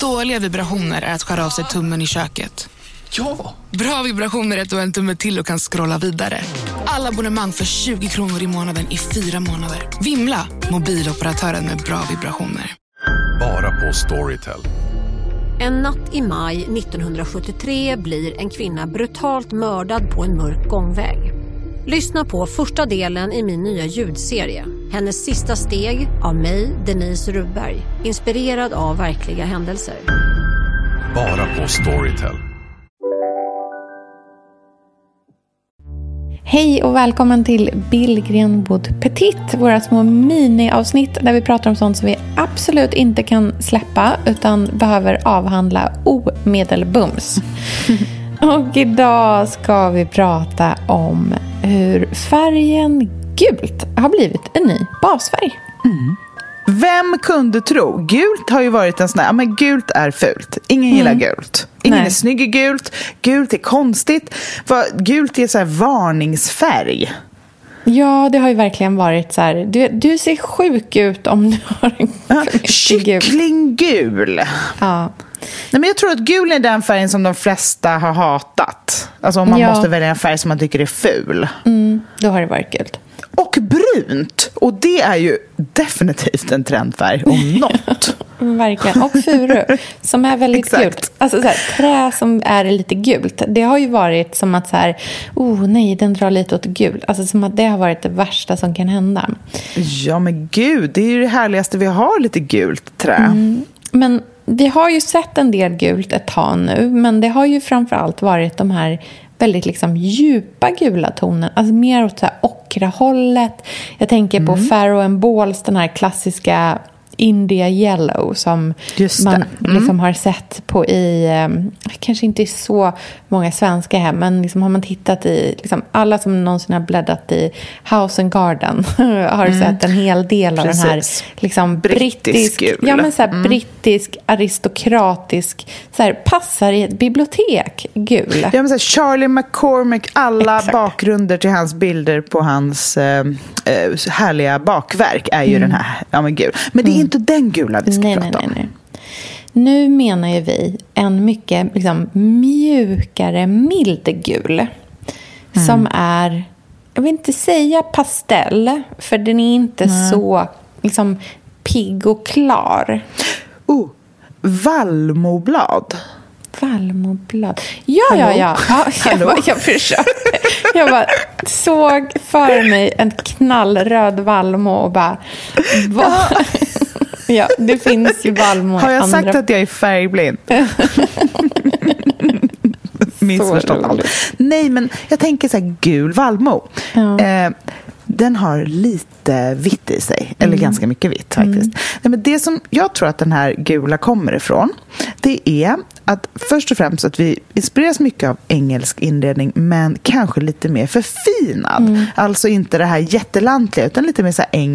Dåliga vibrationer är att skära av sig tummen i köket. Ja! Bra vibrationer är att du har en tumme till och kan scrolla vidare. Alla abonnemang för 20 kronor i månaden i fyra månader. Vimla! Mobiloperatören med bra vibrationer. Bara på Storytel. En natt i maj 1973 blir en kvinna brutalt mördad på en mörk gångväg. Lyssna på första delen i min nya ljudserie. Hennes sista steg av mig, Denise Rubberg. Inspirerad av verkliga händelser. Bara på Storytel. Hej och välkommen till Billgren Wood Petit, våra små miniavsnitt där vi pratar om sånt som vi absolut inte kan släppa utan behöver avhandla omedelbums. och idag ska vi prata om hur färgen gult har blivit en ny basfärg. Vem kunde tro? Gult har ju varit en sån här, ja men gult är fult. Ingen gillar gult. Ingen Nej. är snygg i gult. Gult är konstigt. Gult är så här varningsfärg. Ja, det har ju verkligen varit så här. Du, du ser sjuk ut om du har en Ja. Kycklinggul. Ja. Nej, men jag tror att gul är den färgen som de flesta har hatat. Alltså om man Ja. måste välja en färg som man tycker är ful. Mm, då har det varit gult. Och brunt. Och det är ju definitivt en trendfärg om något. Verkligen. Och furu, som är väldigt gult. Alltså så här, trä som är lite gult. Det har ju varit som att så här, oh nej, den drar lite åt gul. Alltså som att det har varit det värsta som kan hända. Ja men gud, det är ju det härligaste vi har, lite gult trä. Mm. Men vi har ju sett en del gult ett tag nu. Men det har ju framför allt varit de här väldigt liksom djupa gula tonerna. Alltså mer åt ockrahållet. Jag tänker på Farrow and Balls, den här klassiska India Yellow som man Mm. liksom har sett på i, eh, kanske inte i så många svenska hem, men liksom har man tittat i, liksom alla som någonsin har bläddrat i House and Garden har sett en hel del av den här Mm. Precis. liksom Brittisk brittisk, ja, men så här, Mm. brittisk, aristokratisk, så här, passar i ett bibliotek, gul. Ja, men så här, Charlie McCormick, alla Exakt. bakgrunder till hans bilder på hans eh, eh, härliga bakverk är ju den här. Ja, men gul. Men det är inte den gula vi ska nej, prata nej, nej, om. nej. Nu menar ju vi en mycket liksom, mjukare, mild gul. Mm. Som är, jag vill inte säga pastell, för den är inte så liksom, pigg och klar. Oh, vallmoblad. Vallmoblad. Ja, ja, ja. ja jag, bara, jag försökte. Jag bara såg för mig en knallröd vallmo och bara... Vad? Ja, det finns ju vallmo i Har jag andra... sagt att jag är färgblind? Missförstått allt. Nej, men jag tänker så här, gul vallmo. Ja. Eh, den har lite vitt i sig, eller Mm. ganska mycket vitt faktiskt. Nej, men det som jag tror att den här gula kommer ifrån, det är att först och främst att vi inspireras mycket av engelsk inredning, men kanske lite mer förfinad. Mm. Alltså inte det här jättelantliga, utan lite mer så här.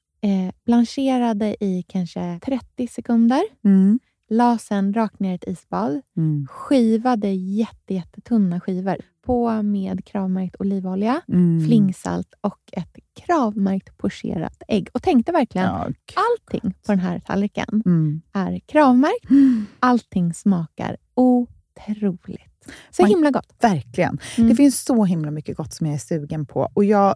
Eh, blancherade i kanske 30 sekunder. Mm. La sen rakt ner i ett isbad. Mm. Skivade jätte, jättetunna skivor. På med kravmärkt olivolja, Mm. flingsalt och ett kravmärkt pocherat ägg. Och tänkte verkligen, Ja. allting på den här tallriken Mm. är kravmärkt. Allting smakar otroligt. Så Man- himla gott. Verkligen. Mm. Det finns så himla mycket gott som jag är sugen på. Och jag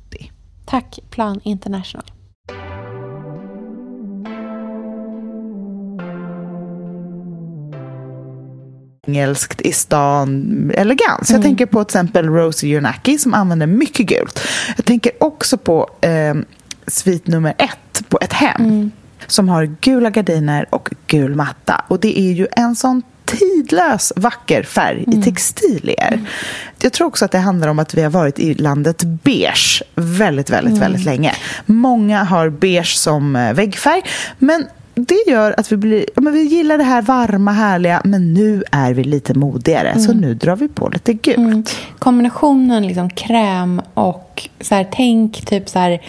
Tack Plan International. engelskt i stan elegans. Jag Mm. tänker på till exempel Rosie Jonaki som använder mycket gult. Jag tänker också på eh, svit nummer ett på ett hem Mm. som har gula gardiner och gul matta. Och det är ju en sån tidlös, vacker färg i textilier. Jag tror också att det handlar om att vi har varit i landet beige väldigt, väldigt, väldigt länge. Många har beige som eh, väggfärg, men det gör att vi blir, ja, men vi gillar det här varma, härliga, men nu är vi lite modigare, så nu drar vi på lite gult. Mm. Kombinationen liksom kräm och så här, tänk typ så här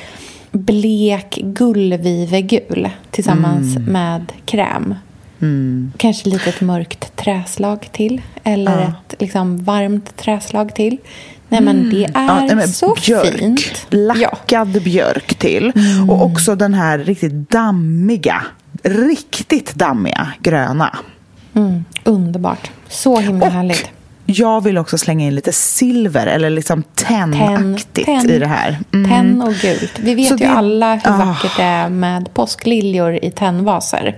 blek gullvivegul tillsammans med kräm. Kanske lite ett mörkt träslag till. Eller Ja. ett liksom varmt träslag till. Nej men det är Ja, nej, men så björk, fint. Ja. Lackad björk till. Och också den här riktigt dammiga, riktigt dammiga gröna. Mm, underbart. Så himla Och härligt. jag vill också slänga in lite silver eller liksom tennaktigt tenn. i det här. Mm. Tenn och gult. Vi vet Så ju det- alla hur Ah. vackert det är med påskliljor i tennvaser.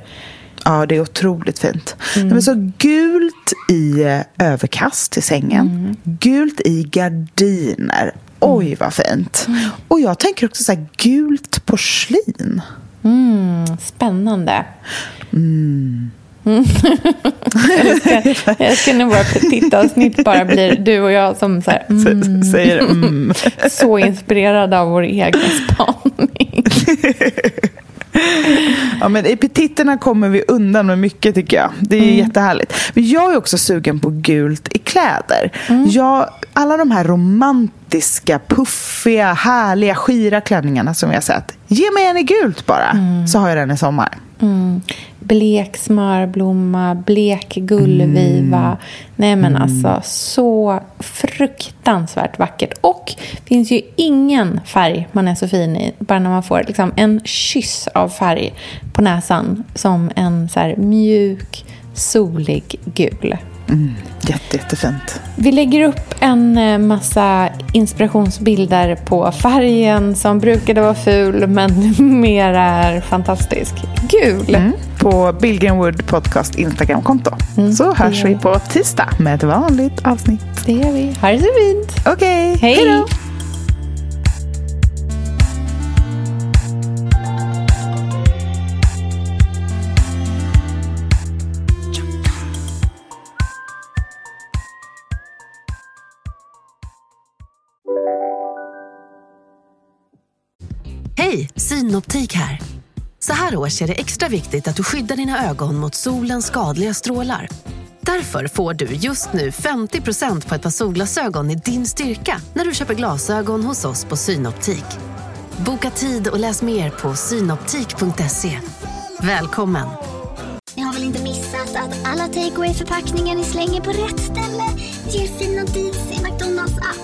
Ja, det är otroligt fint. Mm. Nej, Men så gult i eh, överkast till sängen. Mm. Gult i gardiner. Oj, vad fint. Mm. Och jag tänker också så här, gult porslin. Mm, spännande. Mm. jag, ska, jag ska nog våra titavsnitt bara blir du och jag som så, här, mm, Säger mm. så inspirerade av vår egen spaning. Ja, men I petitterna kommer vi undan med mycket tycker jag. Det är Mm. jättehärligt. Men jag är också sugen på gult i kläder. Mm. Jag, alla de här romantiska, puffiga, härliga, skira klänningarna som vi har sett. Ge mig en i gult bara, Mm. så har jag den i sommar. Blek smörblomma, blek gullviva. Nej men alltså så fruktansvärt vackert. Och det finns ju ingen färg man är så fin i. Bara när man får liksom en kyss av färg på näsan. Som en så här mjuk, solig gul. Jätte, jättefint. Vi lägger upp en eh, massa inspirationsbilder på färgen som brukade vara ful men mera är fantastisk. Gul! Mm. På Billgren Wood Podcast Instagramkonto. Mm, så hörs vi på tisdag med ett vanligt avsnitt. Det gör vi. Ha det så fint! Okej, Hej! hej då! Hej, Synoptik här. Så här års är det extra viktigt att du skyddar dina ögon mot solens skadliga strålar. Därför får du just nu 50% på ett par solglasögon i din styrka när du köper glasögon hos oss på Synoptik. Boka tid och läs mer på synoptik.se. Välkommen! Ni har väl inte missat att alla takeaway förpackningar ni slänger på rätt ställe ger fina deals i McDonalds app.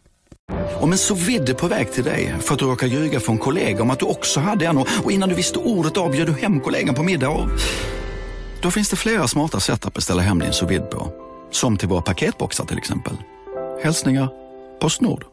Om en så vidde på väg till dig för att du råkar ljuga från kollega om att du också hade en och och innan du visste ordet av bjöd du hem kollegan på middag och... Då finns det flera smarta sätt att beställa hem din sous vide på. Som till våra paketboxar till exempel. Hälsningar Postnord.